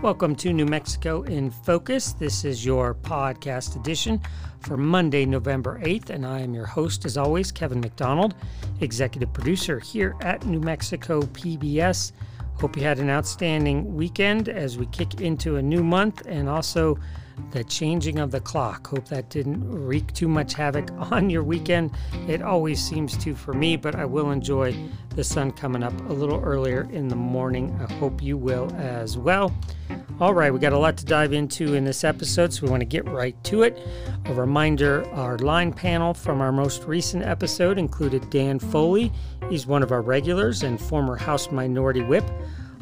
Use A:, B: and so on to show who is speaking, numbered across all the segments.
A: Welcome to New Mexico in Focus. This is your podcast edition for Monday, November 8th, and I am your host, as always, Kevin McDonald, executive producer here at New Mexico PBS. Hope you had an outstanding weekend as we kick into a new month and also the changing of the clock. Hope that didn't wreak too much havoc on your weekend. It always seems to for me, but I will enjoy the sun coming up a little earlier in the morning. I hope you will as well. All right, we got a lot to dive into in this episode, so we want to get right to it. A reminder our line panel from our most recent episode included Dan Foley. He's one of our regulars and former House Minority Whip.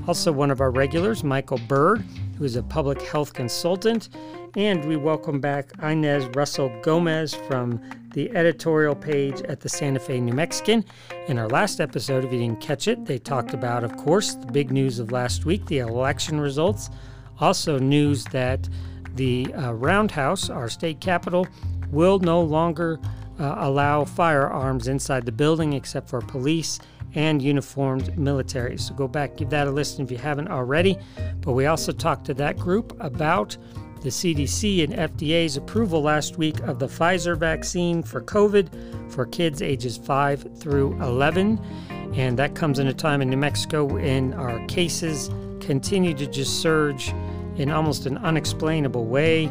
A: Also, one of our regulars, Michael Bird, who is a public health consultant. And we welcome back Inez Russell Gomez from the editorial page at the Santa Fe New Mexican. In our last episode, if you didn't catch it, they talked about, of course, the big news of last week the election results. Also, news that the uh, Roundhouse, our state capitol, will no longer uh, allow firearms inside the building except for police and uniformed military. So go back, give that a listen if you haven't already. But we also talked to that group about the CDC and FDA's approval last week of the Pfizer vaccine for COVID for kids ages 5 through 11. And that comes in a time in New Mexico when our cases continue to just surge in almost an unexplainable way.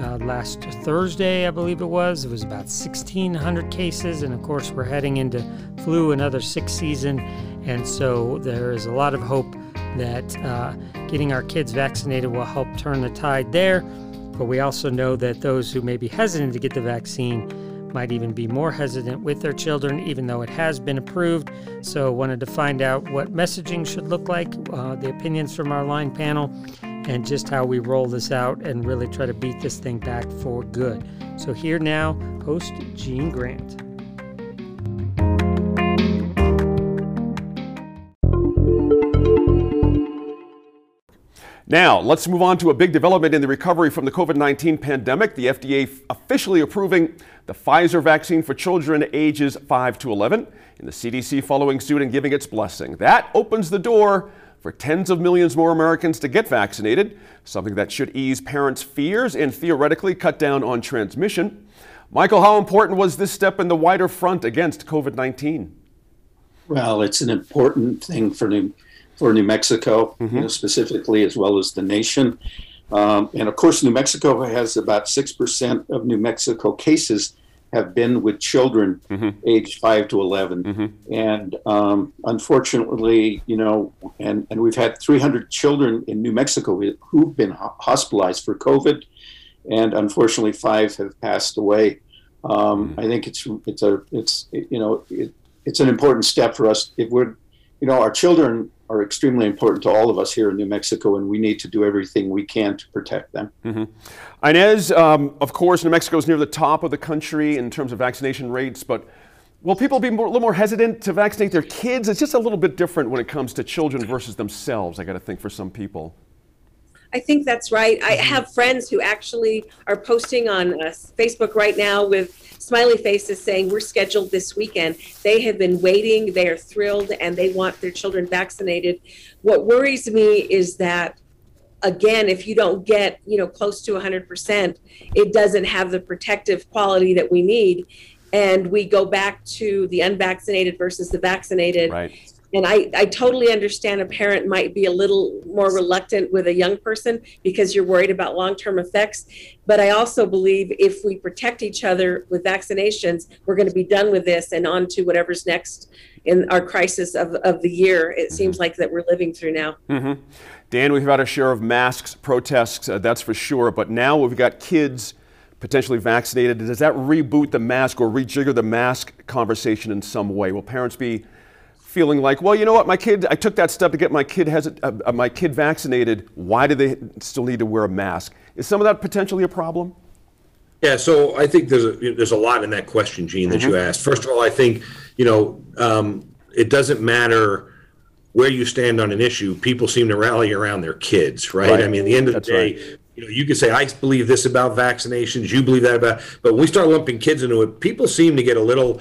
A: Uh, last Thursday, I believe it was, it was about 1,600 cases. And of course, we're heading into flu, another sick season. And so there is a lot of hope that uh, getting our kids vaccinated will help turn the tide there. But we also know that those who may be hesitant to get the vaccine might even be more hesitant with their children, even though it has been approved. So, wanted to find out what messaging should look like, uh, the opinions from our line panel, and just how we roll this out and really try to beat this thing back for good. So, here now, host Gene Grant.
B: Now, let's move on to a big development in the recovery from the COVID 19 pandemic. The FDA officially approving the Pfizer vaccine for children ages 5 to 11, and the CDC following suit and giving its blessing. That opens the door for tens of millions more Americans to get vaccinated, something that should ease parents' fears and theoretically cut down on transmission. Michael, how important was this step in the wider front against COVID 19?
C: Well, it's an important thing for New for New Mexico, mm-hmm. you know, specifically, as well as the nation. Um, and of course, New Mexico has about 6% of New Mexico cases have been with children mm-hmm. aged 5 to 11. Mm-hmm. And um, unfortunately, you know, and, and we've had 300 children in New Mexico who've been hospitalized for COVID. And unfortunately, five have passed away. Um, mm-hmm. I think it's it's a it's you know it, it's an important step for us if we're you know our children are extremely important to all of us here in New Mexico, and we need to do everything we can to protect them.
B: Mm-hmm. Inez, um, of course, New Mexico is near the top of the country in terms of vaccination rates, but will people be more, a little more hesitant to vaccinate their kids? It's just a little bit different when it comes to children versus themselves, I got to think, for some people.
D: I think that's right. I have friends who actually are posting on uh, Facebook right now with smiley faces saying we're scheduled this weekend. They have been waiting, they are thrilled, and they want their children vaccinated. What worries me is that again if you don't get you know close to 100% it doesn't have the protective quality that we need and we go back to the unvaccinated versus the vaccinated
B: right
D: and I, I totally understand a parent might be a little more reluctant with a young person because you're worried about long term effects. But I also believe if we protect each other with vaccinations, we're going to be done with this and on to whatever's next in our crisis of, of the year. It mm-hmm. seems like that we're living through now.
B: Mm-hmm. Dan, we've had a share of masks, protests, uh, that's for sure. But now we've got kids potentially vaccinated. Does that reboot the mask or rejigger the mask conversation in some way? Will parents be feeling like, well, you know what, my kid, I took that step to get my kid has uh, uh, my kid vaccinated. Why do they still need to wear a mask? Is some of that potentially a problem?
E: Yeah, so I think there's a, there's a lot in that question, Gene, that mm-hmm. you asked. First of all, I think you know um, it doesn't matter where you stand on an issue. People seem to rally around their kids, right? right. I mean, at the end of That's the day. Right. You know, you can say I believe this about vaccinations, you believe that about, but when we start lumping kids into it, people seem to get a little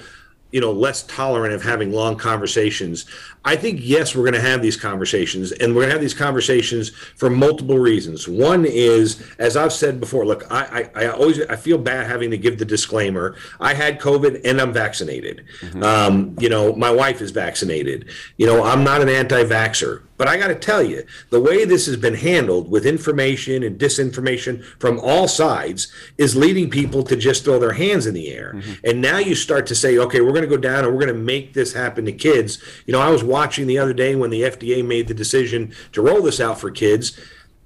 E: you know less tolerant of having long conversations. I think yes we're going to have these conversations and we're going to have these conversations for multiple reasons. One is as i've said before look i i, I always i feel bad having to give the disclaimer. I had covid and i'm vaccinated. Mm-hmm. um, you know my wife is vaccinated. You know i'm not an anti-vaxxer but I got to tell you, the way this has been handled with information and disinformation from all sides is leading people to just throw their hands in the air. Mm-hmm. And now you start to say, okay, we're going to go down and we're going to make this happen to kids. You know, I was watching the other day when the FDA made the decision to roll this out for kids,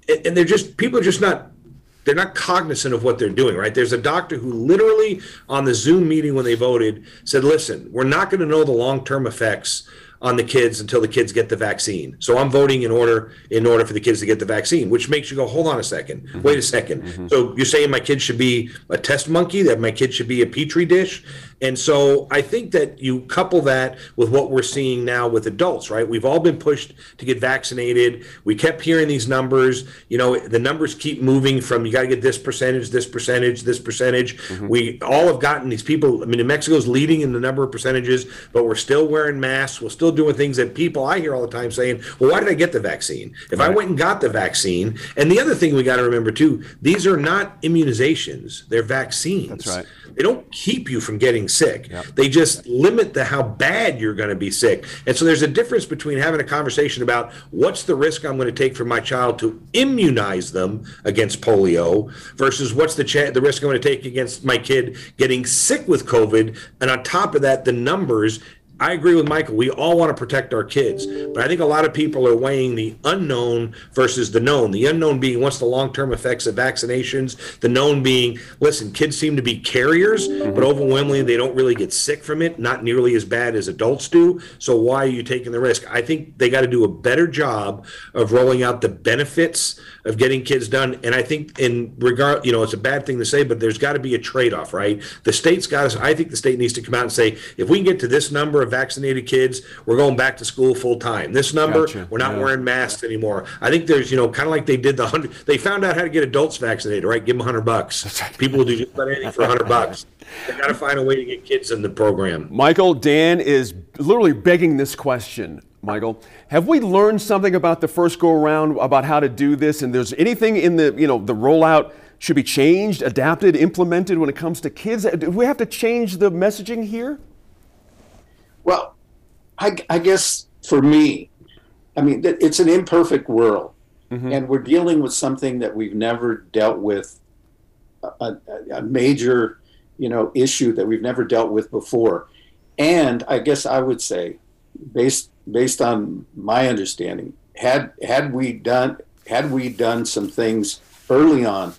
E: and they're just, people are just not they're not cognizant of what they're doing, right? There's a doctor who literally on the Zoom meeting when they voted said, listen, we're not going to know the long term effects on the kids until the kids get the vaccine. So I'm voting in order in order for the kids to get the vaccine, which makes you go, hold on a 2nd mm-hmm. wait a 2nd mm-hmm. So you're saying my kid should be a test monkey, that my kid should be a petri dish, and so I think that you couple that with what we're seeing now with adults, right? We've all been pushed to get vaccinated. We kept hearing these numbers. You know, the numbers keep moving from you got to get this percentage, this percentage, this percentage. Mm-hmm. We all have gotten these people. I mean, New Mexico's leading in the number of percentages, but we're still wearing masks. We're still doing things that people I hear all the time saying, well, why did I get the vaccine? If right. I went and got the vaccine, and the other thing we got to remember too, these are not immunizations, they're vaccines.
B: That's right.
E: They don't keep you from getting sick. Yep. They just limit the how bad you're going to be sick. And so there's a difference between having a conversation about what's the risk I'm going to take for my child to immunize them against polio versus what's the cha- the risk I'm going to take against my kid getting sick with COVID. And on top of that, the numbers I agree with Michael. We all want to protect our kids, but I think a lot of people are weighing the unknown versus the known. The unknown being what's the long term effects of vaccinations, the known being, listen, kids seem to be carriers, mm-hmm. but overwhelmingly they don't really get sick from it, not nearly as bad as adults do. So why are you taking the risk? I think they got to do a better job of rolling out the benefits of getting kids done. And I think in regard, you know, it's a bad thing to say, but there's got to be a trade off, right? The state's got to, I think the state needs to come out and say, if we can get to this number of vaccinated kids, we're going back to school full time. This number, gotcha. we're not yeah. wearing masks anymore. I think there's, you know, kind of like they did the hundred, they found out how to get adults vaccinated, right? Give them a hundred bucks. People will do just about anything for a hundred bucks. They got to find a way to get kids in the program.
B: Michael, Dan is literally begging this question. Michael, have we learned something about the first go around about how to do this? And there's anything in the, you know, the rollout should be changed, adapted, implemented when it comes to kids? Do we have to change the messaging here?
C: Well, I, I guess for me, I mean, it's an imperfect world, mm-hmm. and we're dealing with something that we've never dealt with, a, a, major, you know, issue that we've never dealt with before. And I guess I would say, based based on my understanding, had had we done had we done some things early on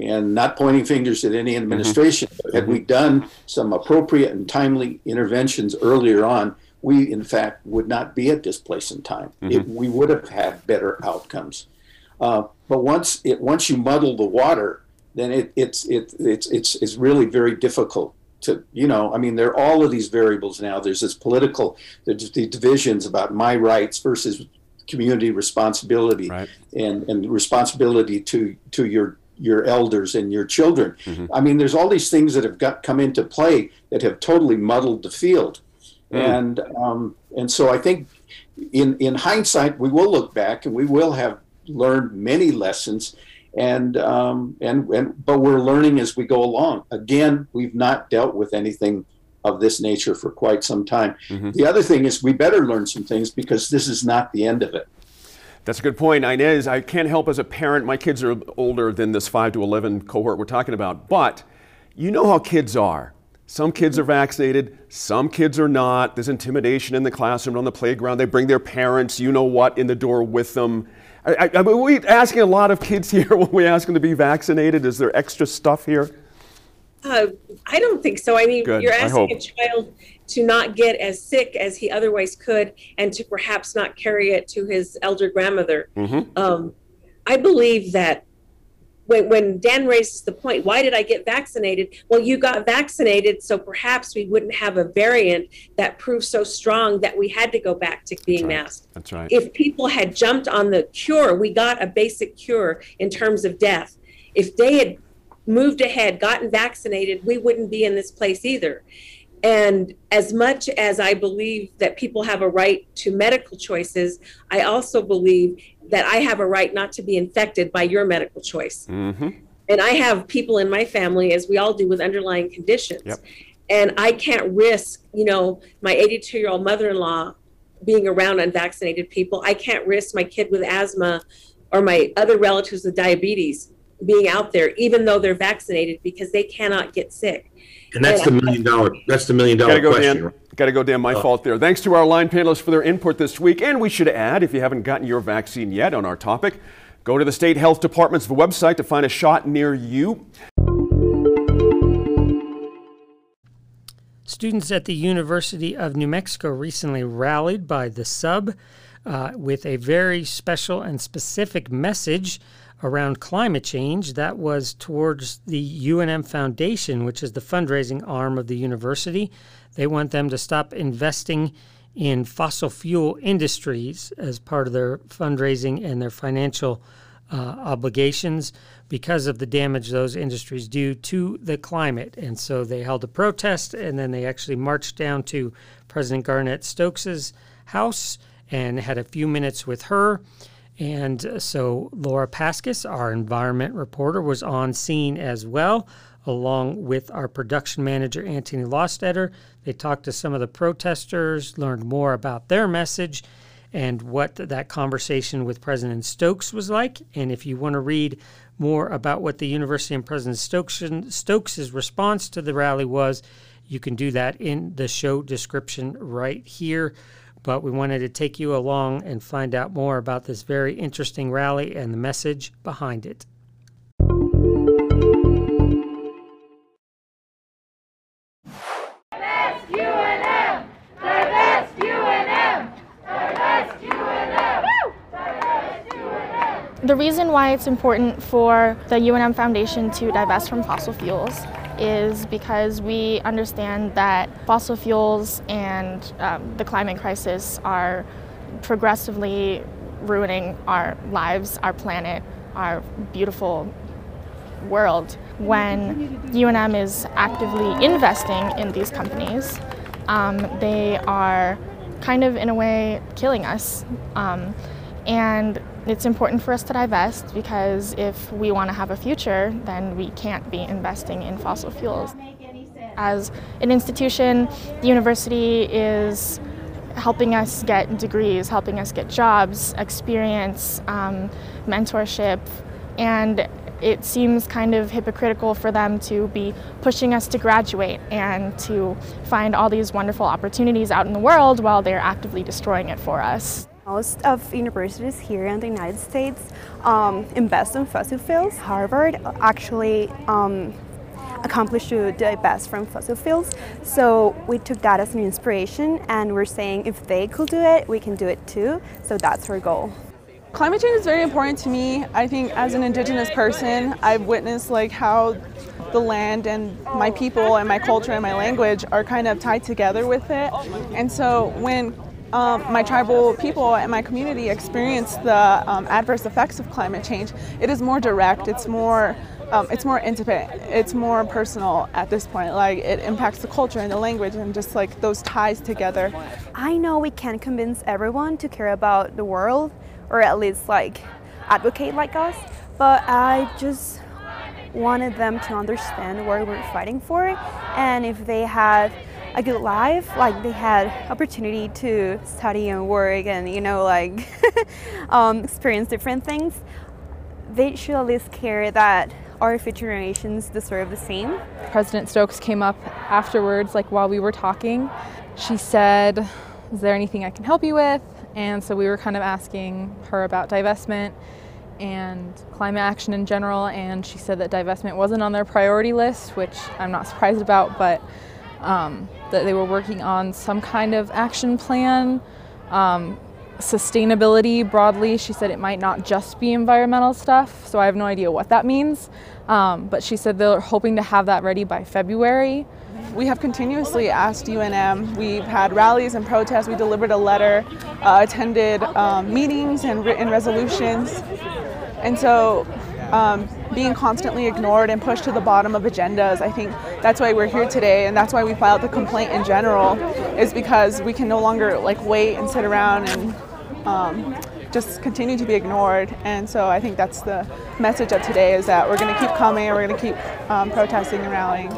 C: and not pointing fingers at any administration. Mm-hmm. Had we done some appropriate and timely interventions earlier on, we in fact would not be at this place in time. Mm-hmm. It, we would have had better outcomes. Uh, but once it once you muddle the water, then it, it's it, it's it's it's really very difficult to you know i mean there are all of these variables now there's this political there's the divisions about my rights versus community responsibility right. and and responsibility to to your your elders and your children. Mm-hmm. I mean, there's all these things that have got come into play that have totally muddled the field, mm. and um, and so I think in in hindsight we will look back and we will have learned many lessons. And um, and and but we're learning as we go along. Again, we've not dealt with anything of this nature for quite some time. Mm-hmm. The other thing is we better learn some things because this is not the end of it.
B: That's a good point. Inez, I can't help as a parent. My kids are older than this 5 to 11 cohort we're talking about, but you know how kids are. Some kids are vaccinated, some kids are not. There's intimidation in the classroom, on the playground. They bring their parents, you know what, in the door with them. I, I, are we asking a lot of kids here when we ask them to be vaccinated? Is there extra stuff here?
D: Uh, I don't think so. I mean, Good. you're asking a child to not get as sick as he otherwise could and to perhaps not carry it to his elder grandmother. Mm-hmm. Um, I believe that when, when Dan raises the point, why did I get vaccinated? Well, you got vaccinated, so perhaps we wouldn't have a variant that proved so strong that we had to go back to being
B: That's
D: right. masked.
B: That's right.
D: If people had jumped on the cure, we got a basic cure in terms of death. If they had moved ahead, gotten vaccinated, we wouldn't be in this place either And as much as I believe that people have a right to medical choices, I also believe that I have a right not to be infected by your medical choice.
B: Mm-hmm.
D: And I have people in my family, as we all do, with underlying conditions.
B: Yep.
D: And I can't risk, you know, my 82 year old mother in law being around unvaccinated people. I can't risk my kid with asthma or my other relatives with diabetes being out there, even though they're vaccinated, because they cannot get sick.
E: And that's the million dollar, that's the million dollar
B: Gotta go,
E: question.
B: Dan.
E: right?
B: Gotta go, Dan. My fault there. Thanks to our line panelists for their input this week. And we should add, if you haven't gotten your vaccine yet on our topic, go to the state health department's website to find a shot near you.
A: Students at the University of New Mexico recently rallied by the sub uh, with a very special and specific message around climate change that was towards the UNM Foundation, which is the fundraising arm of the university. They want them to stop investing in fossil fuel industries as part of their fundraising and their financial uh, obligations because of the damage those industries do to the climate. And so they held a protest and then they actually marched down to President Garnett Stokes's house and had a few minutes with her. And so Laura Paskus, our environment reporter, was on scene as well, along with our production manager, Antony Lostetter. They talked to some of the protesters, learned more about their message and what that conversation with President Stokes was like. And if you want to read more about what the university and President Stokes, Stokes' response to the rally was, you can do that in the show description right here. But we wanted to take you along and find out more about this very interesting rally and the message behind it.
F: The reason why it's important for the UNM Foundation to divest from fossil fuels is because we understand that fossil fuels and um, the climate crisis are progressively ruining our lives, our planet, our beautiful world. When UNM is actively investing in these companies, um, they are kind of, in a way, killing us. Um, and it's important for us to divest because if we want to have a future, then we can't be investing in fossil fuels. As an institution, the university is helping us get degrees, helping us get jobs, experience, um, mentorship, and it seems kind of hypocritical for them to be pushing us to graduate and to find all these wonderful opportunities out in the world while they're actively destroying it for us.
G: Most of universities here in the United States um, invest in fossil fuels. Harvard actually um, accomplished to divest from fossil fuels. So we took that as an inspiration and we're saying if they could do it, we can do it too. So that's our goal.
H: Climate change is very important to me. I think as an indigenous person, I've witnessed like how the land and my people and my culture and my language are kind of tied together with it. And so when um, my tribal people and my community experience the um, adverse effects of climate change, it is more direct, it's more um, it's more intimate, it's more personal at this point. Like it impacts the culture and the language and just like those ties together.
G: I know we can't convince everyone to care about the world or at least like advocate like us, but I just wanted them to understand what we're fighting for and if they had a good life. Like they had opportunity to study and work and you know like um, experience different things. They should at least care that our future generations deserve the same.
I: President stokes came up afterwards like while we were talking. She said is there anything i can help you with? And so we were kind of asking her about divestment and climate action in general. And she said that divestment wasn't on their priority list which i'm not surprised about but um, that they were working on some kind of action plan. Um, sustainability broadly, she said it might not just be environmental stuff, so I have no idea what that means. Um, but she said they're hoping to have that ready by February.
H: We have continuously asked UNM. We've had rallies and protests. We delivered a letter, uh, attended um, meetings and written resolutions. And so um, being constantly ignored and pushed to the bottom of agendas. I think that's why we're here today, and that's why we filed the complaint in general, is because we can no longer like wait and sit around and um, just continue to be ignored. And so I think that's the message of today is that we're going to keep coming and we're going to keep um, protesting and rallying.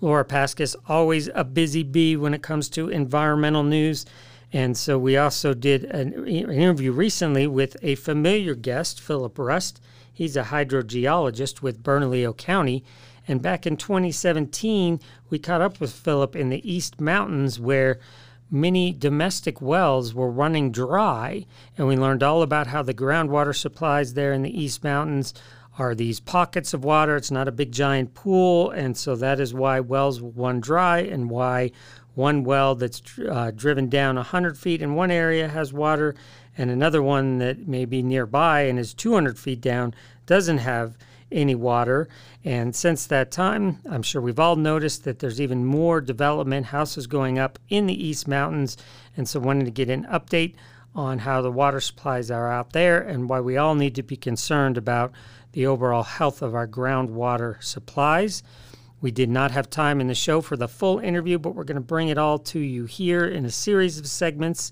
A: Laura Paskus, always a busy bee when it comes to environmental news. And so we also did an interview recently with a familiar guest, Philip Rust. He's a hydrogeologist with Bernalillo County. And back in 2017, we caught up with Philip in the East Mountains where many domestic wells were running dry. And we learned all about how the groundwater supplies there in the East Mountains are these pockets of water. It's not a big giant pool. And so that is why wells run dry and why one well that's uh, driven down 100 feet in one area has water and another one that may be nearby and is 200 feet down doesn't have any water. And since that time, I'm sure we've all noticed that there's even more development, houses going up in the East Mountains. And so, wanted to get an update on how the water supplies are out there and why we all need to be concerned about the overall health of our groundwater supplies. We did not have time in the show for the full interview, but we're going to bring it all to you here in a series of segments,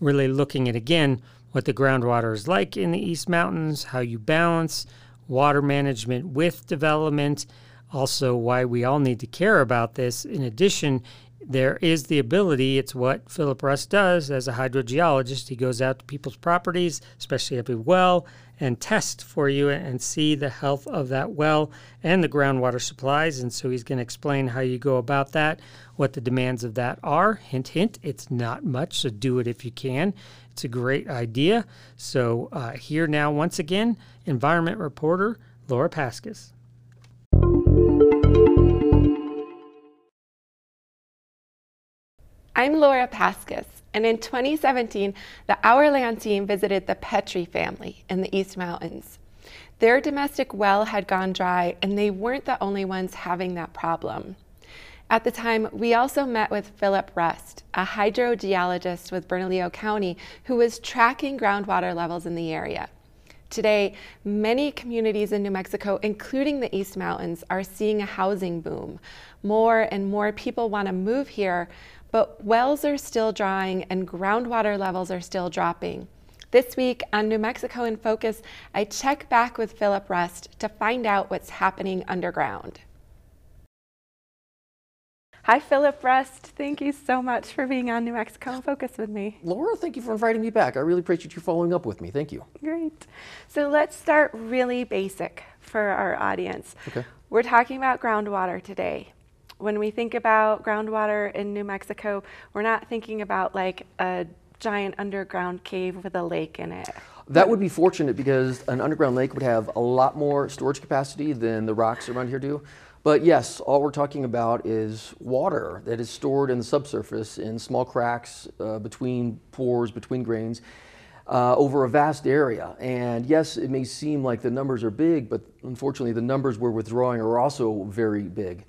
A: really looking at again what the groundwater is like in the East Mountains, how you balance water management with development, also why we all need to care about this. In addition, there is the ability, it's what Philip Rust does as a hydrogeologist. He goes out to people's properties, especially every well, and test for you and see the health of that well and the groundwater supplies. And so he's going to explain how you go about that, what the demands of that are. Hint, hint, it's not much, so do it if you can. It's a great idea. So, uh, here now, once again, environment reporter Laura Paskus.
J: I'm Laura Paskus, and in 2017, the Our Land team visited the Petrie family in the East Mountains. Their domestic well had gone dry, and they weren't the only ones having that problem. At the time, we also met with Philip Rust, a hydrogeologist with Bernalillo County who was tracking groundwater levels in the area. Today, many communities in New Mexico, including the East Mountains, are seeing a housing boom. More and more people want to move here, but wells are still drying and groundwater levels are still dropping. This week on New Mexico in Focus, I check back with Philip Rust to find out what's happening underground. Hi, Philip Rust. Thank you so much for being on New Mexico in Focus with me.
K: Laura, thank you for inviting me back. I really appreciate you following up with me. Thank you.
J: Great. So let's start really basic for our audience.
K: Okay.
J: We're talking about groundwater today when we think about groundwater in New Mexico, we're not thinking about like a giant underground cave with a lake in it.
K: That would be fortunate because an underground lake would have a lot more storage capacity than the rocks around here do. But yes, all we're talking about is water that is stored in the subsurface in small cracks uh, between pores, between grains, uh, over a vast area. And yes, it may seem like the numbers are big, but unfortunately, the numbers we're withdrawing are also very big.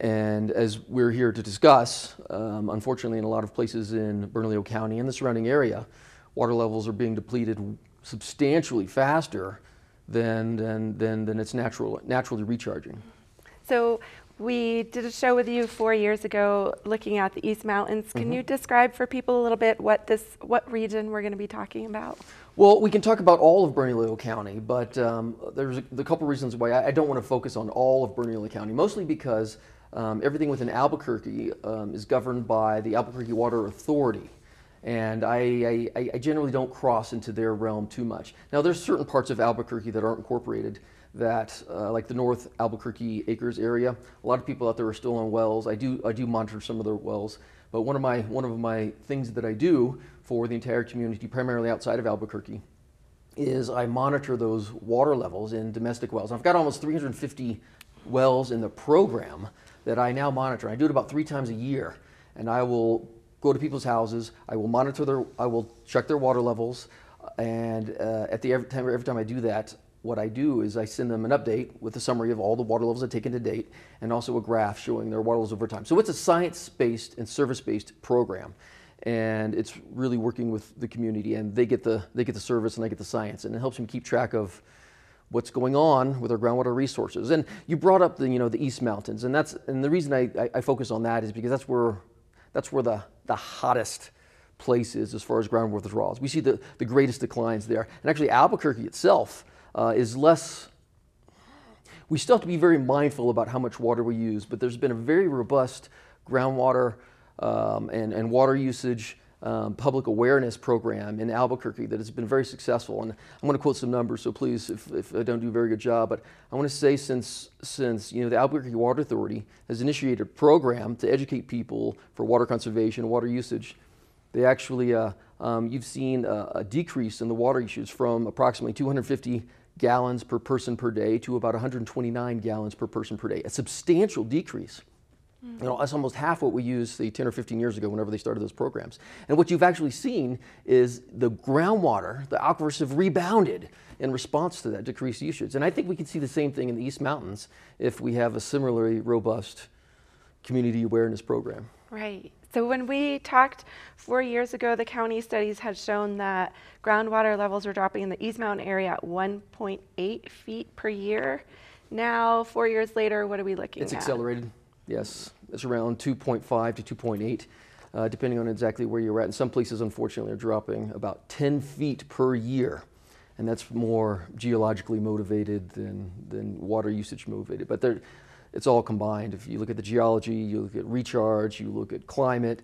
K: And as we're here to discuss, um, unfortunately, in a lot of places in Bernalillo County and the surrounding area, water levels are being depleted substantially faster than, than, than, than it's natural, naturally recharging.
J: So we did a show with you four years ago looking at the East Mountains. Can mm-hmm. you describe for people a little bit what this, what region we're going to be talking about?
K: Well, we can talk about all of Bernalillo County, but um, there's a, a couple reasons why I, I don't want to focus on all of Bernalillo County, mostly because um, everything within Albuquerque um, is governed by the Albuquerque Water Authority. And I, I, I, generally don't cross into their realm too much. Now, there's certain parts of Albuquerque that aren't incorporated, that uh, like the North Albuquerque Acres area. A lot of people out there are still on wells. I do, I do monitor some of their wells. But one of my, one of my things that I do for the entire community, primarily outside of Albuquerque, is I monitor those water levels in domestic wells. I've got almost 350 wells in the program that I now monitor. I do it about three times a year, and I will go to people's houses. I will monitor their, I will check their water levels, and uh, at the every time, every time I do that, what I do is I send them an update with a summary of all the water levels I've taken to date, and also a graph showing their water levels over time. So it's a science-based and service-based program. and it's really working with the community, and they get the they get the service and I get the science, and it helps them keep track of what's going on with our groundwater resources. And you brought up the you know the East Mountains, and that's and the reason I, I, focus on that is because that's where that's where the the hottest place is as far as groundwater withdrawals. We see the, the greatest declines there. And actually Albuquerque itself uh, is less we still have to be very mindful about how much water we use, but there's been a very robust groundwater um, and, and water usage um, public awareness program in Albuquerque that has been very successful. And I'm going to quote some numbers, so please, if, if I don't do a very good job, but I want to say since, since you know, the Albuquerque Water Authority has initiated a program to educate people for water conservation, and water usage, they actually, uh, um, you've seen a, a decrease in the water usage from approximately 250 gallons per person per day to about 129 gallons per person per day, a substantial decrease. Mm-hmm. You know, that's almost half what we used say 10 or 15 years ago whenever they started those programs. And what you've actually seen is the groundwater, the aquifers have rebounded in response to that decreased usage. And I think we can see the same thing in the East Mountains if we have a similarly robust community awareness program.
J: Right. So when we talked four years ago, the county studies had shown that groundwater levels were dropping in the East Mountain area at 1.8 feet per year. Now, four years later, what are we looking
K: it's
J: at?
K: It's accelerated. Yes, it's around 2.5 to 2.8, uh, depending on exactly where you're at. In some places, unfortunately, are dropping about 10 feet per year, and that's more geologically motivated than than water usage motivated. But it's all combined. If you look at the geology, you look at recharge, you look at climate,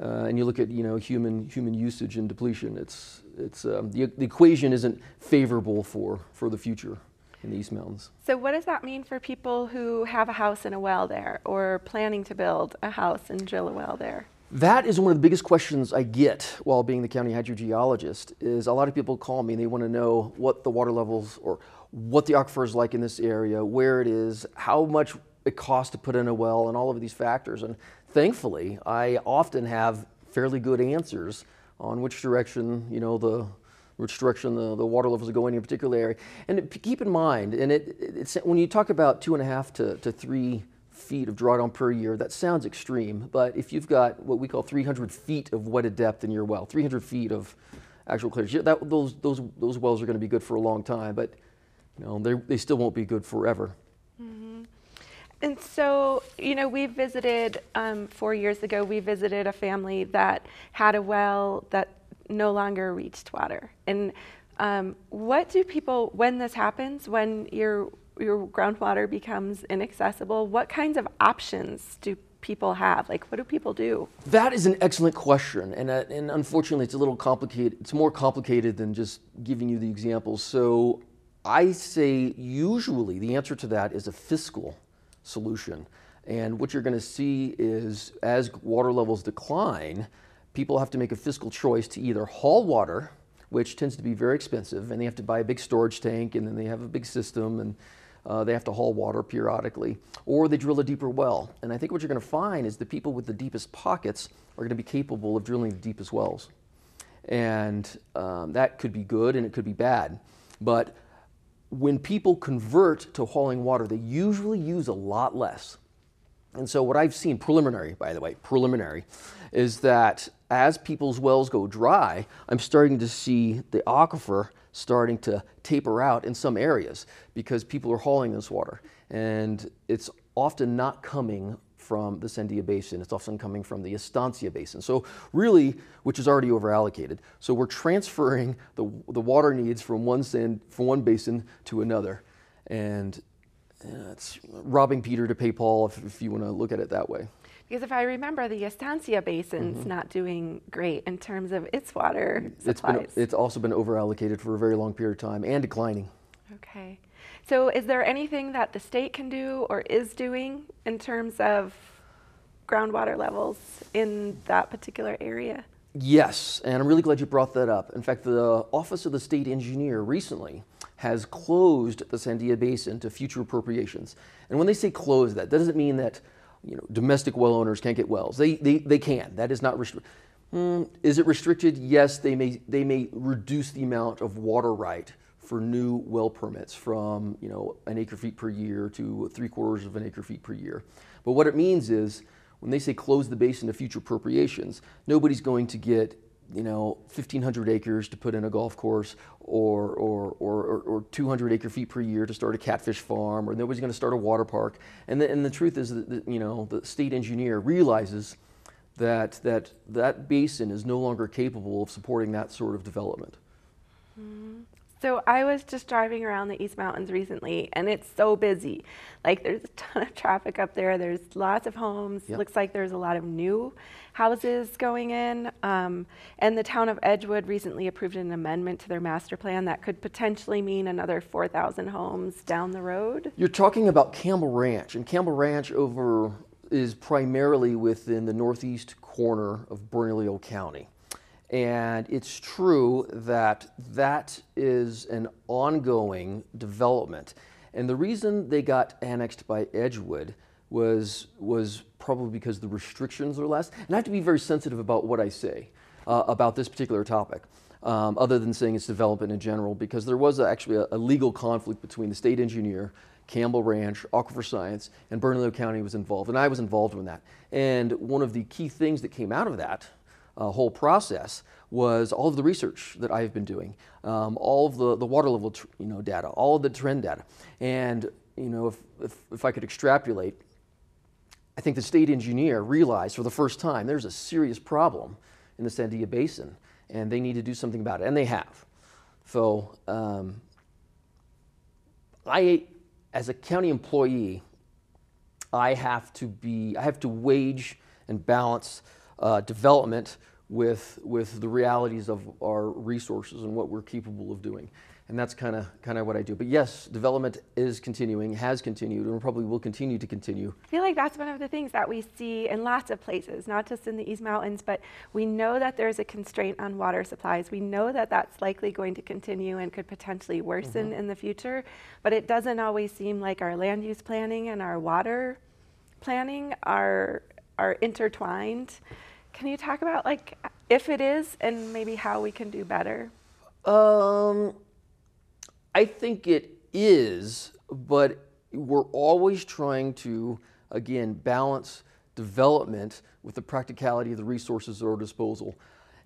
K: uh, and you look at you know human human usage and depletion. It's it's um, the, the equation isn't favorable for for the future in the East Mountains.
J: So what does that mean for people who have a house and a well there, or planning to build a house and drill a well there?
K: That is one of the biggest questions I get while being the county hydrogeologist. Is a lot of people call me and they want to know what the water levels or what the aquifer is like in this area, where it is, how much it costs to put in a well, and all of these factors. And thankfully, I often have fairly good answers on which direction, you know, the which direction the, the water levels are going in a particular area. And keep in mind, and it, it's, when you talk about two and a half to, to three feet of drawdown per year, that sounds extreme, but if you've got what we call 300 feet of wetted depth in your well, 300 feet of actual clearance, that, those, those, those wells are going to be good for a long time. But you know, they still won't be good forever.
J: Mm-hmm. And so, you know, we visited um, four years ago, we visited a family that had a well that no longer reached water. And um, what do people, when this happens, when your, your groundwater becomes inaccessible, what kinds of options do people have? Like, what do people do?
K: That is an excellent question. And, uh, and unfortunately, it's a little complicated. It's more complicated than just giving you the examples. So I say usually the answer to that is a fiscal solution. And what you're going to see is as water levels decline, people have to make a fiscal choice to either haul water, which tends to be very expensive, and they have to buy a big storage tank, and then they have a big system, and uh, they have to haul water periodically, or they drill a deeper well. And I think what you're going to find is the people with the deepest pockets are going to be capable of drilling the deepest wells. And um, that could be good and it could be bad. But when people convert to hauling water, they usually use a lot less. And so, what I've seen, preliminary, by the way, preliminary, is that as people's wells go dry, I'm starting to see the aquifer starting to taper out in some areas because people are hauling this water. And it's often not coming from the Sandia Basin. It's often coming from the Estancia Basin. So really, which is already overallocated. So we're transferring the, the water needs from one, sand, from one basin to another. And it's robbing Peter to pay Paul if, if you want to look at it that way.
J: Because if I remember, the Estancia Basin's mm-hmm. not doing great in terms of its water supplies.
K: It's, been, it's also been overallocated for a very long period of time and declining.
J: Okay. So is there anything that the state can do or is doing in terms of groundwater levels in that particular area?
K: Yes, and I'm really glad you brought that up. In fact, the Office of the State Engineer recently has closed the Sandia Basin to future appropriations. And when they say close that, that doesn't mean that you know, domestic well owners can't get wells. They, they, they can. That is not restricted. Mm, is it restricted? Yes, they may, they may reduce the amount of water right for new well permits from you know an acre feet per year to three quarters of an acre feet per year. But what it means is when they say close the basin to future appropriations, nobody's going to get you know 1,500 acres to put in a golf course or, or, or, or, 200 acre feet per year to start a catfish farm or nobody's going to start a water park. And the, and the truth is that, that you know the state engineer realizes that, that that basin is no longer capable of supporting that sort of development.
J: Mm-hmm. So I was just driving around the East Mountains recently, and it's so busy. Like there's a ton of traffic up there. There's lots of homes. Yep. Looks like there's a lot of new houses going in. Um, and the town of Edgewood recently approved an amendment to their master plan that could potentially mean another 4,000 homes down the road.
K: You're talking about Campbell Ranch, and Campbell Ranch over is primarily within the northeast corner of Bernalillo County. And it's true that that is an ongoing development. And the reason they got annexed by Edgewood was, was probably because the restrictions are less. And I have to be very sensitive about what I say uh, about this particular topic, um, other than saying it's development in general, because there was actually a, a, legal conflict between the state engineer, Campbell Ranch, Aquifer Science, and Bernalillo County was involved. And I was involved in that. And one of the key things that came out of that uh, whole process was all of the research that I've been doing, um, all of the, the water level you know, data, all of the trend data. And you know, if, if, if I could extrapolate, I think the state engineer realized for the first time there's a serious problem in the Sandia Basin and they need to do something about it, and they have. So um, I, as a county employee, I have to be, I have to wage and balance uh, development with, with the realities of our resources and what we're capable of doing. And that's kind of kind of what I do. But yes, development is continuing, has continued, and probably will continue to continue.
J: I feel like that's one of the things that we see in lots of places, not just in the East Mountains, but we know that there's a constraint on water supplies. We know that that's likely going to continue and could potentially worsen mm-hmm. in the future, but it doesn't always seem like our land use planning and our water planning are are intertwined. Can you talk about like if it is and maybe how we can do better?
K: Um, I think it is, but we're always trying to again balance development with the practicality of the resources at our disposal.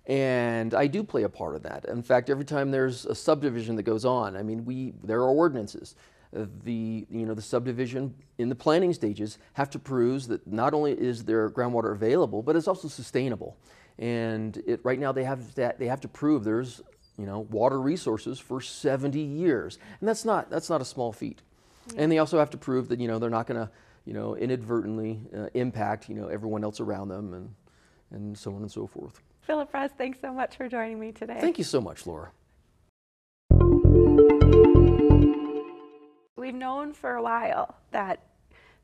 K: And I do play a part of that. In fact, every time there's a subdivision that goes on, I mean, we there are ordinances the you know the subdivision in the planning stages have to prove that not only is there groundwater available, but it's also sustainable. And it, right now they have that they have to prove there's you know water resources for 70 years, and that's not that's not a small feat. Yeah. And they also have to prove that you know they're not going to you know inadvertently uh, impact you know everyone else around them and and so on and so forth.
J: Philip Rust, thanks so much for joining me today.
K: Thank you so much, Laura.
J: We've known for a while that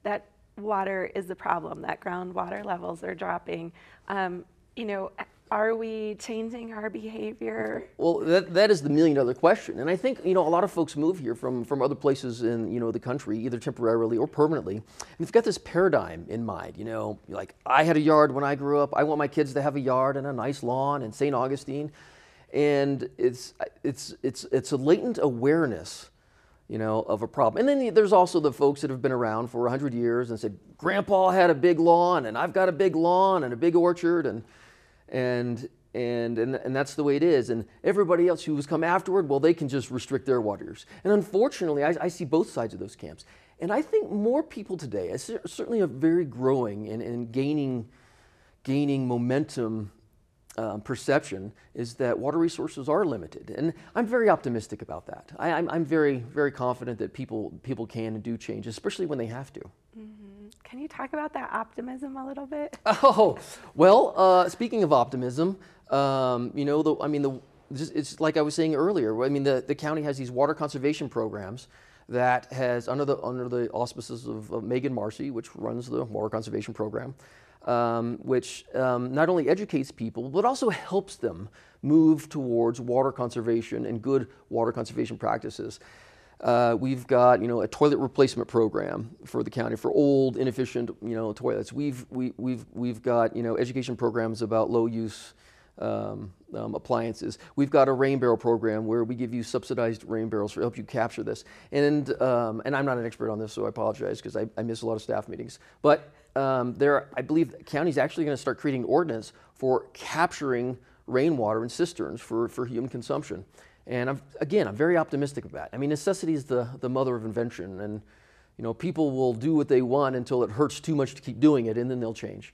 J: that water is the problem, that groundwater levels are dropping. Um, you know, are we changing our behavior?
K: Well, that, that is the million dollar question. And I think, you know, a lot of folks move here from, from other places in, you know, the country, either temporarily or permanently. And they've got this paradigm in mind, you know, like I had a yard when I grew up. I want my kids to have a yard and a nice lawn in St. Augustine. And it's, it's, it's, it's a latent awareness you know, of a problem. And then there's also the folks that have been around for 100 years and said, Grandpa had a big lawn, and I've got a big lawn and a big orchard, and and and and, and that's the way it is. And everybody else who has come afterward, well, they can just restrict their water use. And unfortunately, I, I see both sides of those camps. And I think more people today, certainly a very growing and, and gaining gaining momentum um, perception is that water resources are limited, and I'm very optimistic about that. I, am very, very confident that people people can and do change, especially when they have to.
J: Mm-hmm. Can you talk about that optimism a little bit?
K: Oh, well, uh, speaking of optimism, um, you know, the, I mean, the, it's like I was saying earlier. I mean, the, the county has these water conservation programs that has under the under the auspices of, of Megan Marcy, which runs the water conservation program um, which um, not only educates people, but also helps them move towards water conservation and good water conservation practices. Uh, we've got you know a toilet replacement program for the county for old inefficient you know toilets. We've we, we've we've got you know education programs about low use um, um, appliances. We've got a rain barrel program where we give you subsidized rain barrels to help you capture this. And um, and I'm not an expert on this, so I apologize because I, I, miss a lot of staff meetings. But um, there, I believe the county's actually going to start creating ordinance for capturing rainwater in cisterns for, for human consumption. And I'm, again, I'm very optimistic about it. I mean, necessity is the, the mother of invention. And, you know, people will do what they want until it hurts too much to keep doing it, and then they'll change.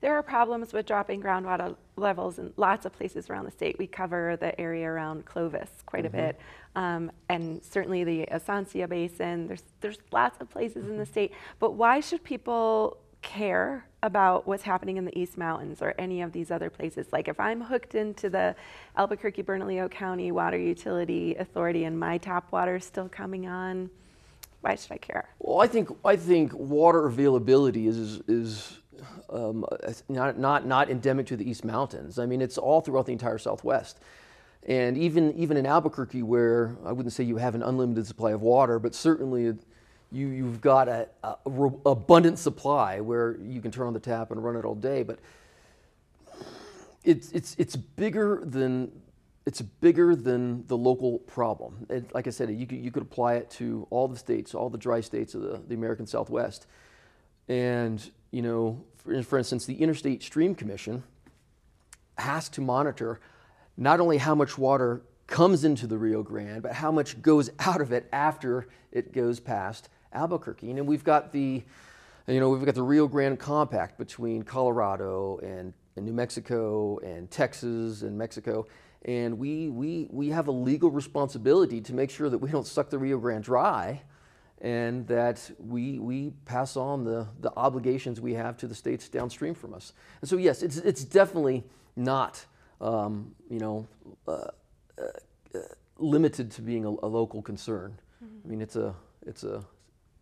J: There are problems with dropping groundwater levels in lots of places around the state. We cover the area around Clovis quite mm-hmm. a bit, um, and certainly the Estancia Basin. There's there's lots of places mm-hmm. in the mm-hmm. state. But why should people care about what's happening in the East Mountains or any of these other places. Like if I'm hooked into the Albuquerque Bernalillo County Water Utility Authority and my tap water is still coming on, why should I care?
K: Well, I think I think water availability is is um, not, not, not endemic to the East Mountains. I mean, it's all throughout the entire Southwest. And even, even in Albuquerque, where I wouldn't say you have an unlimited supply of water, but certainly you, you've got an abundant supply where you can turn on the tap and run it all day. But it's, it's, it's bigger than it's bigger than the local problem. It, like I said, you could, you could apply it to all the states, all the dry states of the, the American Southwest. And you know, for, for instance, the Interstate Stream Commission has to monitor not only how much water comes into the Rio Grande, but how much goes out of it after it goes past Albuquerque. And we've got the, you know, we've got the Rio Grande Compact between Colorado and, and New Mexico and Texas and Mexico. And we, we, we have a legal responsibility to make sure that we don't suck the Rio Grande dry and that we, we pass on the, the obligations we have to the states downstream from us. And so, yes, it's, it's definitely not, um, you know, uh, uh, uh, limited to being a, a local concern. Mm-hmm. I mean, it's a, it's, a,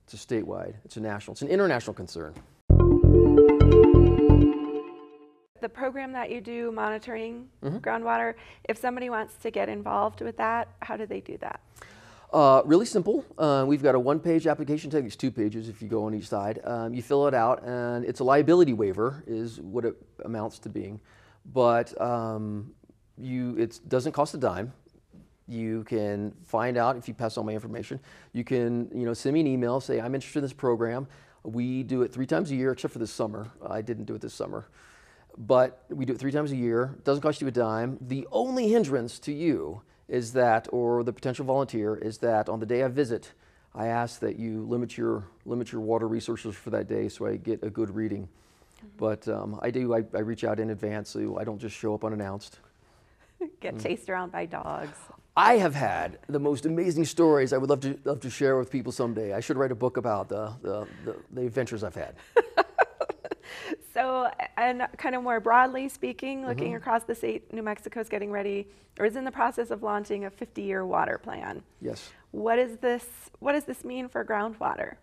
K: it's a statewide, it's a national, it's an international concern.
J: The program that you do monitoring mm-hmm. groundwater, if somebody wants to get involved with that, how do they do that?
K: Uh, really simple. Uh, we've got a one-page application. It takes two pages if you go on each side. Um, you fill it out, and it's a liability waiver, is what it amounts to being. But um, you, it doesn't cost a dime. You can find out if you pass all my information. You can, you know, send me an email, say I'm interested in this program. We do it three times a year, except for this summer. I didn't do it this summer, but we do it three times a year. Doesn't cost you a dime. The only hindrance to you is that, or the potential volunteer, is that on the day I visit, I ask that you limit your, limit your water resources for that day so I get a good reading. Mm-hmm. But um, I do, I, I, reach out in advance so I don't just show up unannounced.
J: get mm. chased around by dogs.
K: I have had the most amazing stories I would love to, love to share with people someday. I should write a book about the, the, the, the adventures I've had.
J: So, and kind of more broadly speaking, looking mm-hmm. across the state, New Mexico is getting ready or is in the process of launching a 50-year water plan.
K: Yes.
J: What is this? What does this mean for groundwater?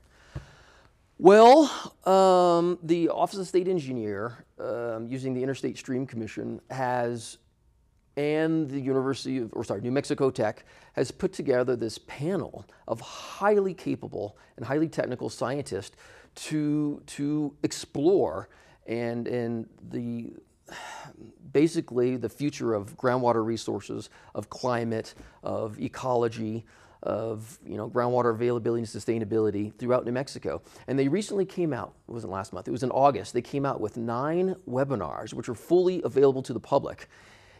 K: Well, um, the Office of State Engineer, um, using the Interstate Stream Commission, has and the University of, or sorry, New Mexico Tech has put together this panel of highly capable and highly technical scientists to, to explore and, and the, basically the future of groundwater resources, of climate, of ecology, of you know groundwater availability and sustainability throughout New Mexico. And they recently came out, it wasn't last month, it was in August, they came out with nine webinars which are fully available to the public.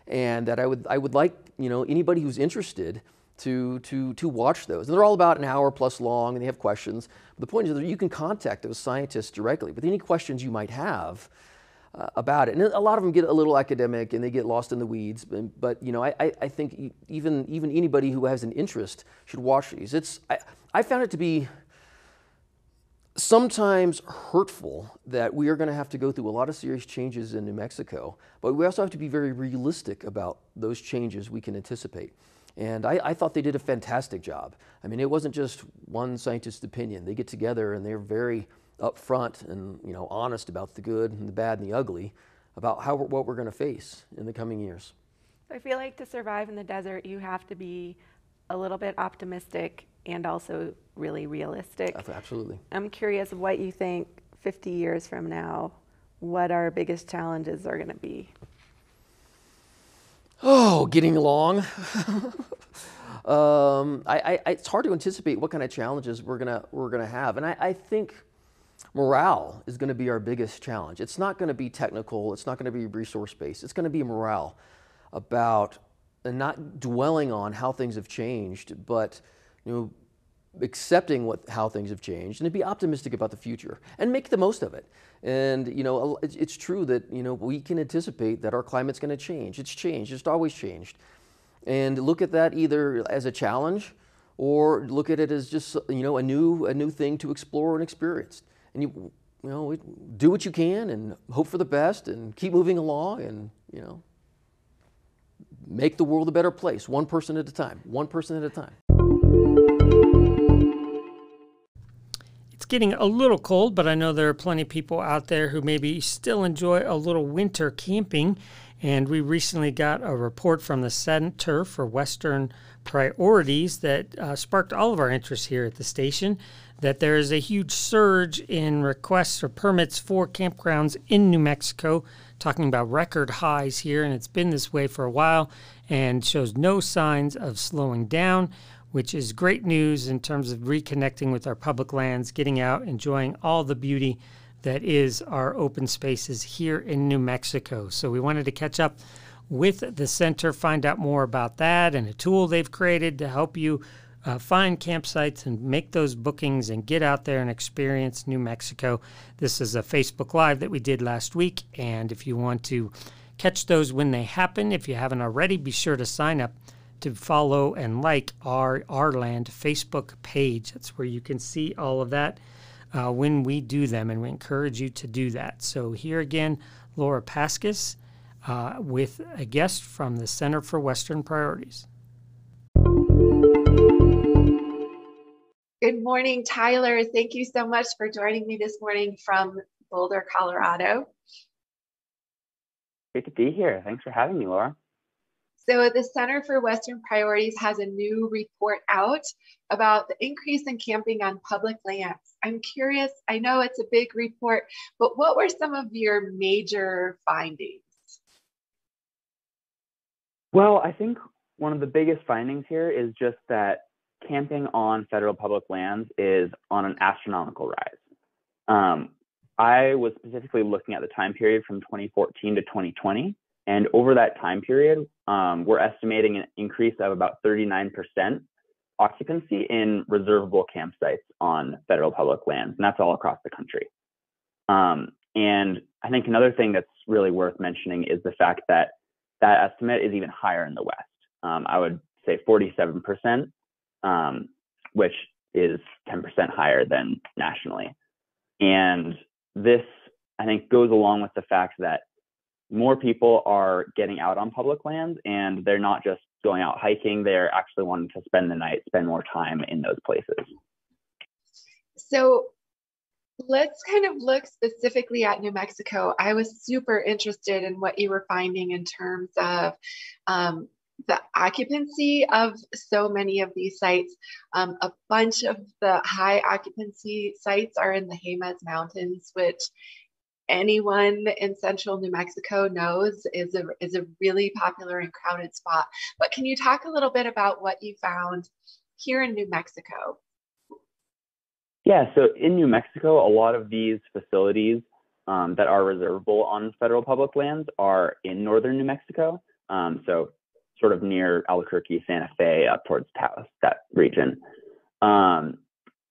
K: And that I would I would like, you know, anybody who's interested to, to, to watch those. And they're all about an hour plus long and they have questions. But the point is that you can contact those scientists directly with any questions you might have uh, about it. And a lot of them get a little academic and they get lost in the weeds. But, but you know, I, I think even, even anybody who has an interest should watch these. It's, I, I found it to be sometimes hurtful that we are going to have to go through a lot of serious changes in New Mexico, but we also have to be very realistic about those changes we can anticipate. And I, I, thought they did a fantastic job. I mean, it wasn't just one scientist's opinion. They get together and they're very upfront and you know honest about the good and the bad and the ugly, about how what we're going to face in the coming years.
J: I feel like to survive in the desert, you have to be a little bit optimistic and also really realistic.
K: Absolutely.
J: I'm curious what you think 50 years from now what our biggest challenges are going to be?
K: Oh, getting along. um, I, I, it's hard to anticipate what kind of challenges we're gonna we're gonna have, and I, I think morale is going to be our biggest challenge. It's not going to be technical. It's not going to be resource based. It's going to be morale about and not dwelling on how things have changed, but you know accepting what how things have changed and to be optimistic about the future and make the most of it. And you know, it's true that you know we can anticipate that our climate's going to change. It's changed. It's always changed. And look at that either as a challenge or look at it as just you know a new a new thing to explore and experience. And you you know do what you can and hope for the best and keep moving along and you know make the world a better place one person at a time. One person at a time.
A: Getting a little cold, but I know there are plenty of people out there who maybe still enjoy a little winter camping. And we recently got a report from the Center for Western Priorities that uh, sparked all of our interest here at the station that there is a huge surge in requests for permits for campgrounds in New Mexico, talking about record highs here. And it's been this way for a while and shows no signs of slowing down which is great news in terms of reconnecting with our public lands, getting out, enjoying all the beauty that is our open spaces here in New Mexico. So we wanted to catch up with the center, find out more about that and a tool they've created to help you uh, find campsites and make those bookings and get out there and experience New Mexico. This is a Facebook Live that we did last week. And if you want to catch those when they happen, if you haven't already, be sure to sign up to follow and like our Our Land Facebook page. That's where you can see all of that uh, when we do them, and we encourage you to do that. So here again, Laura Paskus uh, with a guest from the Center for Western Priorities.
L: Good morning, Tyler. Thank you so much for joining me this morning from Boulder, Colorado.
M: Great to be here. Thanks for having me, Laura.
L: So the Center for Western Priorities has a new report out about the increase in camping on public lands. I'm curious, I know it's a big report, but what were some of your major findings?
M: Well, I think one of the biggest findings here is just that camping on federal public lands is on an astronomical rise. Um, I was specifically looking at the time period from 2014 to 2020, and over that time period, um, we're estimating an increase of about 39% occupancy in reservable campsites on federal public lands, and that's all across the country. Um, and I think another thing that's really worth mentioning is the fact that that estimate is even higher in the West. Um, I would say 47%, um, which is 10% higher than nationally. And this, I think, goes along with the fact that more people are getting out on public lands and they're not just going out hiking, they're actually wanting to spend the night, spend more time in those places.
L: So let's kind of look specifically at New Mexico. I was super interested in what you were finding in terms of um, the occupancy of so many of these sites. Um, a bunch of the high occupancy sites are in the Jemez Mountains, which anyone in central New Mexico knows is a, is a really popular and crowded spot. But can you talk a little bit about what you found here in New Mexico?
M: Yeah, so in New Mexico, a lot of these facilities um, that are reservable on federal public lands are in northern New Mexico. Um, so sort of near Albuquerque, Santa Fe, up towards Taos, that region. Um,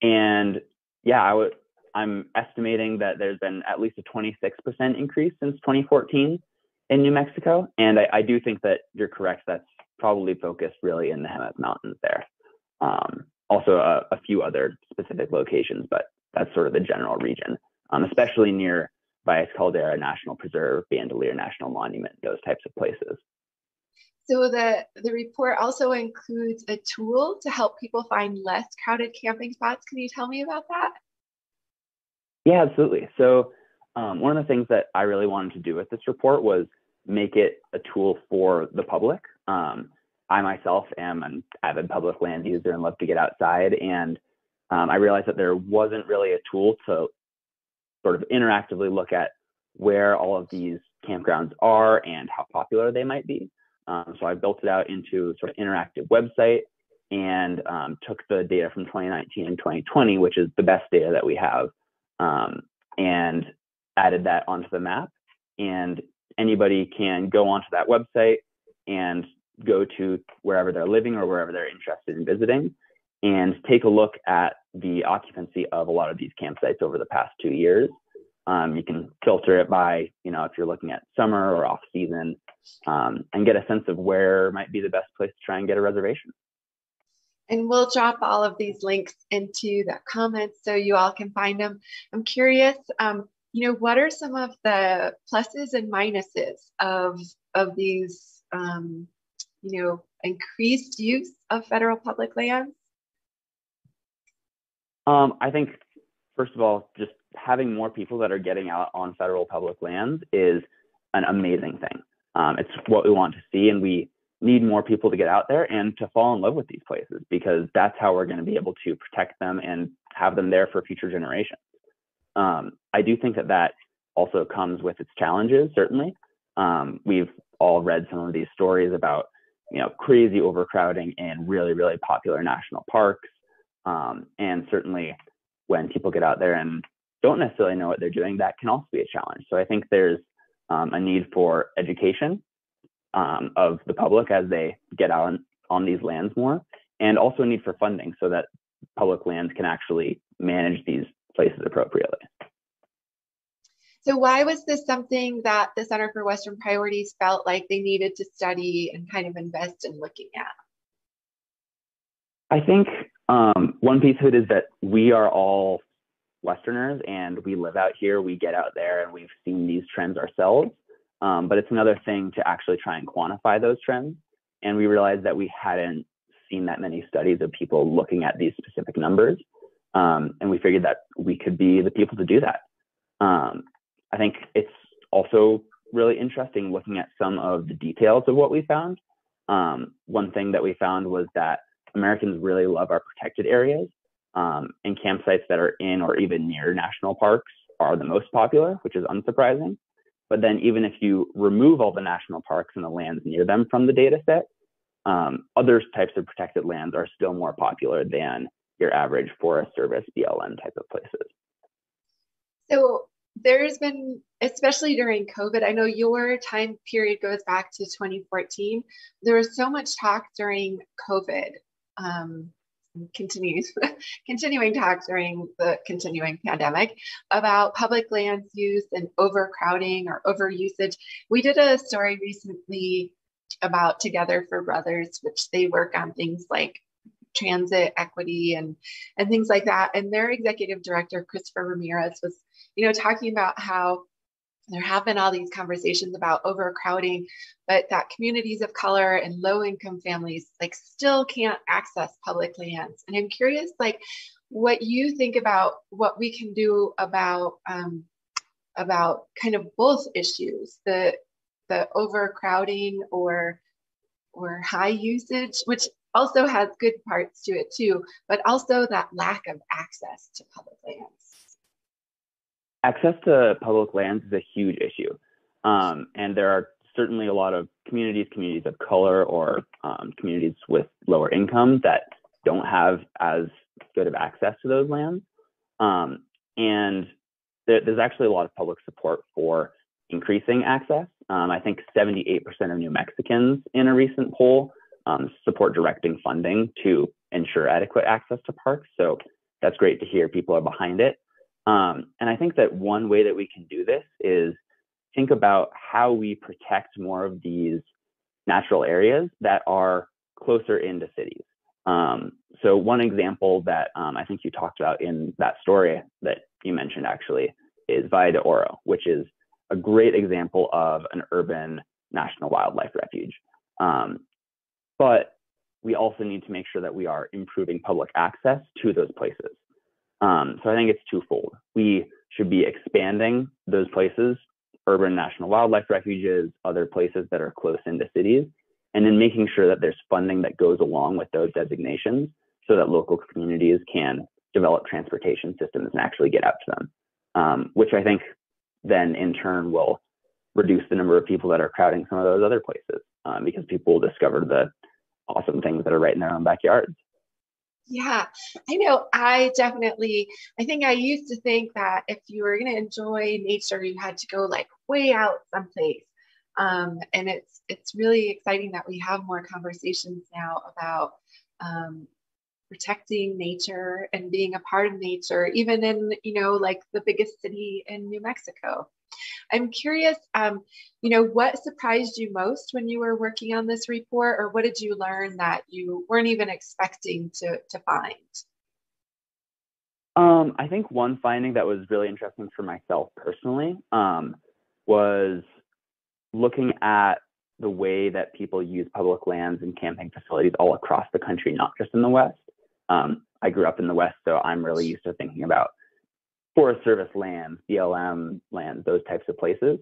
M: and yeah, I would I'm estimating that there's been at least a 26% increase since 2014 in New Mexico. And I, I do think that you're correct. That's probably focused really in the Jemez Mountains there. Um, also, a, a, few other specific locations, but that's sort of the general region, um, especially near Valles Caldera National Preserve, Bandelier National Monument, those types of places.
L: So the, the report also includes a tool to help people find less crowded camping spots. Can you tell me about that?
M: Yeah, absolutely. So um, one of the things that I really wanted to do with this report was make it a tool for the public. Um, I myself am an avid public land user and love to get outside. And um, I realized that there wasn't really a tool to sort of interactively look at where all of these campgrounds are and how popular they might be. Um, so I built it out into sort of interactive website and um, took the data from 2019 and 2020, which is the best data that we have, um, and added that onto the map. And anybody can go onto that website and go to wherever they're living or wherever they're interested in visiting and take a look at the occupancy of a lot of these campsites over the past two years. Um, you can filter it by, you know, if you're looking at summer or off season, um, and get a sense of where might be the best place to try and get a reservation.
L: And we'll drop all of these links into the comments so you all can find them. I'm curious, um, you know, what are some of the pluses and minuses of of these, um, you know, increased use of federal public lands?
M: Um, I think, first of all, just having more people that are getting out on federal public lands is an amazing thing. Um, it's what we want to see, and we need more people to get out there and to fall in love with these places because that's how we're going to be able to protect them and have them there for future generations. Um, I do think that that also comes with its challenges. Certainly, um, we've all read some of these stories about you know crazy overcrowding in really really popular national parks, um, and certainly when people get out there and don't necessarily know what they're doing, that can also be a challenge. So I think there's um, a need for education um, of the public as they get out on, on these lands more, and also a need for funding so that public lands can actually manage these places appropriately.
L: So, why was this something that the Center for Western Priorities felt like they needed to study and kind of invest in looking at?
M: I think um, one piece of it is that we are all Westerners and we live out here, we get out there and we've seen these trends ourselves. Um, but it's another thing to actually try and quantify those trends. And we realized that we hadn't seen that many studies of people looking at these specific numbers. Um, and we figured that we could be the people to do that. Um, I think it's also really interesting looking at some of the details of what we found. Um, one thing that we found was that Americans really love our protected areas, um, and campsites that are in or even near national parks are the most popular, which is unsurprising. But then, even if you remove all the national parks and the lands near them from the data set, um, other types of protected lands are still more popular than your average Forest Service BLM type of places.
L: So, there's been, especially during COVID, I know your time period goes back to 2014. There was so much talk during COVID um, continues continuing talks during the continuing pandemic about public lands use and overcrowding or overusage. We did a story recently about Together for Brothers, which they work on things like transit equity and and things like that. And their executive director, Christopher Ramirez, was, you know, talking about how there have been all these conversations about overcrowding but that communities of color and low income families like still can't access public lands. And i'm curious like what you think about what we can do about um, about kind of both issues the the overcrowding or or high usage which also has good parts to it too but also that lack of access to public lands
M: access to public lands is a huge issue. Um, and there are certainly a lot of communities, communities of color, or um, communities with lower income that don't have as good of access to those lands. Um, and there, there's actually a lot of public support for increasing access. Um, I think 78% of New Mexicans in a recent poll um, support directing funding to ensure adequate access to parks. So that's great to hear people are behind it. Um, and I think that one way that we can do this is think about how we protect more of these natural areas that are closer into cities. Um, so one example that um, I think you talked about in that story that you mentioned actually is Valle de Oro, which is a great example of an urban national wildlife refuge. Um, but we also need to make sure that we are improving public access to those places. Um, so I think it's twofold. We should be expanding those places, urban national wildlife refuges, other places that are close into cities, and then making sure that there's funding that goes along with those designations so that local communities can develop transportation systems and actually get out to them, um, which I think then in turn will reduce the number of people that are crowding some of those other places um, because people will discover the awesome things that are right in their own backyards.
L: Yeah, I know. I definitely, I think I used to think that if you were going to enjoy nature, you had to go like way out someplace. Um, and it's it's really exciting that we have more conversations now about um, protecting nature and being a part of nature, even in you know like the biggest city in New Mexico. I'm curious, um, you know, what surprised you most when you were working on this report, or what did you learn that you weren't even expecting to, to find?
M: Um, I think one finding that was really interesting for myself personally um, was looking at the way that people use public lands and camping facilities all across the country, not just in the West. Um, I grew up in the West, so I'm really used to thinking about Forest Service lands, BLM lands, those types of places.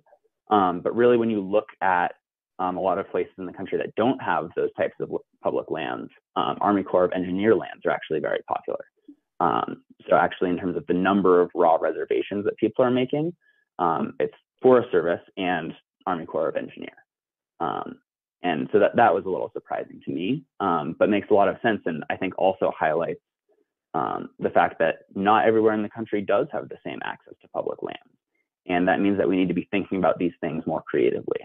M: Um, but really, when you look at um, a lot of places in the country that don't have those types of public lands, um, Army Corps of Engineer lands are actually very popular. Um, so, actually, in terms of the number of raw reservations that people are making, um, it's Forest Service and Army Corps of Engineer. Um, and so that, that was a little surprising to me, but makes a lot of sense and I think also highlights um, the fact that not everywhere in the country does have the same access to public land, And that means that we need to be thinking about these things more creatively.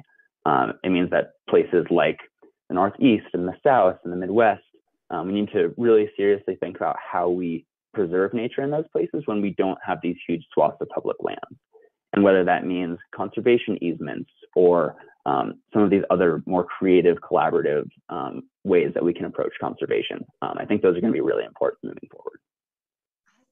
M: Um, it means that places like the Northeast and the South and the Midwest, um, we need to really seriously think about how we preserve nature in those places when we don't have these huge swaths of public land. And whether that means conservation easements or um, some of these other more creative, collaborative um, ways that we can approach conservation. Um, I think those are going to be really important moving forward.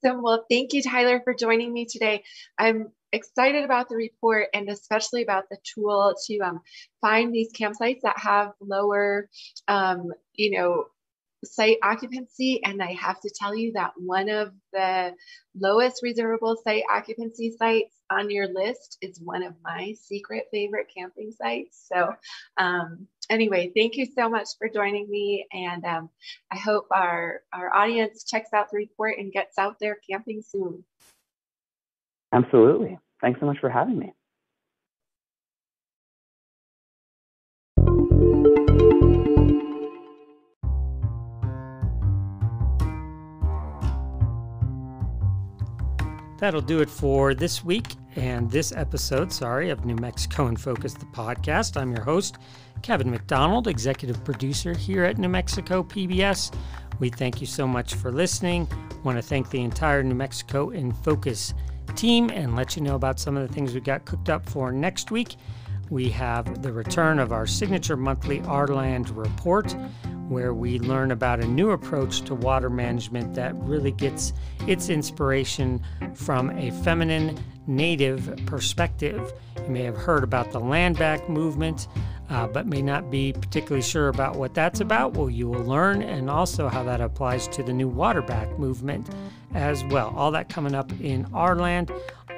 L: Awesome. Well, thank you, Tyler, for joining me today. I'm excited about the report and especially about the tool to um, find these campsites that have lower, um, you know, site occupancy. And I have to tell you that one of the lowest reservable site occupancy sites on your list is one of my secret favorite camping sites. So, um, anyway, thank you so much for joining me. And um, I hope our, our audience checks out the report and gets out there camping soon.
M: Absolutely. Thanks so much for having me.
A: That'll do it for this week and this episode, sorry, of New Mexico in Focus, the podcast. I'm your host, Kevin McDonald, executive producer here at New Mexico PBS. We thank you so much for listening. Want to thank the entire New Mexico in Focus team and let you know about some of the things we've got cooked up for next week. We have the return of our signature monthly Our Land report where we learn about a new approach to water management that really gets its inspiration from a feminine native perspective. You may have heard about the land back movement, uh, but may not be particularly sure about what that's about. Well, you will learn and also how that applies to the new water back movement as well. All that coming up in our land.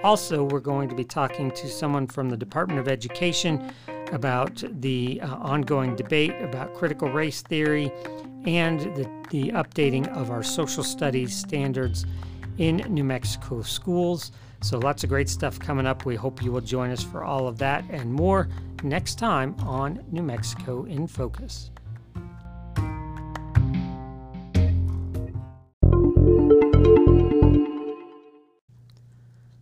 A: Also, we're going to be talking to someone from the Department of Education about the uh, ongoing debate about critical race theory and the, the updating of our social studies standards in New Mexico schools. So, lots of great stuff coming up. We hope you will join us for all of that and more next time on New Mexico in Focus.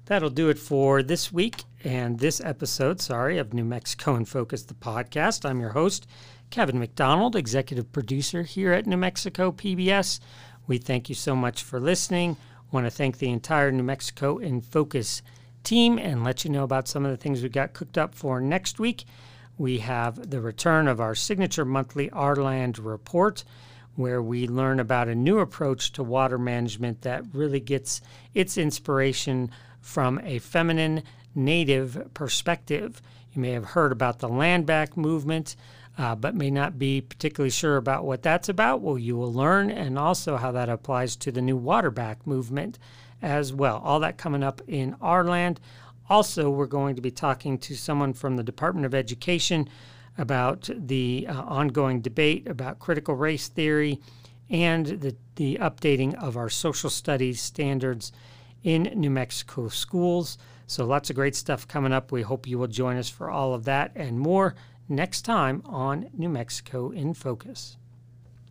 A: That'll do it for this week and this episode, sorry, of New Mexico in Focus, the podcast. I'm your host, Kevin McDonald, executive producer here at New Mexico PBS. We thank you so much for listening. Want to thank the entire New Mexico in Focus team and let you know about some of the things we've got cooked up for next week. We have the return of our signature monthly Our Land report where we learn about a new approach to water management that really gets its inspiration from a feminine native perspective. You may have heard about the land back movement, uh, but may not be particularly sure about what that's about. Well, you will learn and also how that applies to the new water back movement as well. All that coming up in our land. Also, we're going to be talking to someone from the Department of Education about the uh, ongoing debate about critical race theory and the, the updating of our social studies standards in New Mexico schools. So, lots of great stuff coming up. We hope you will join us for all of that and more next time on New Mexico in Focus.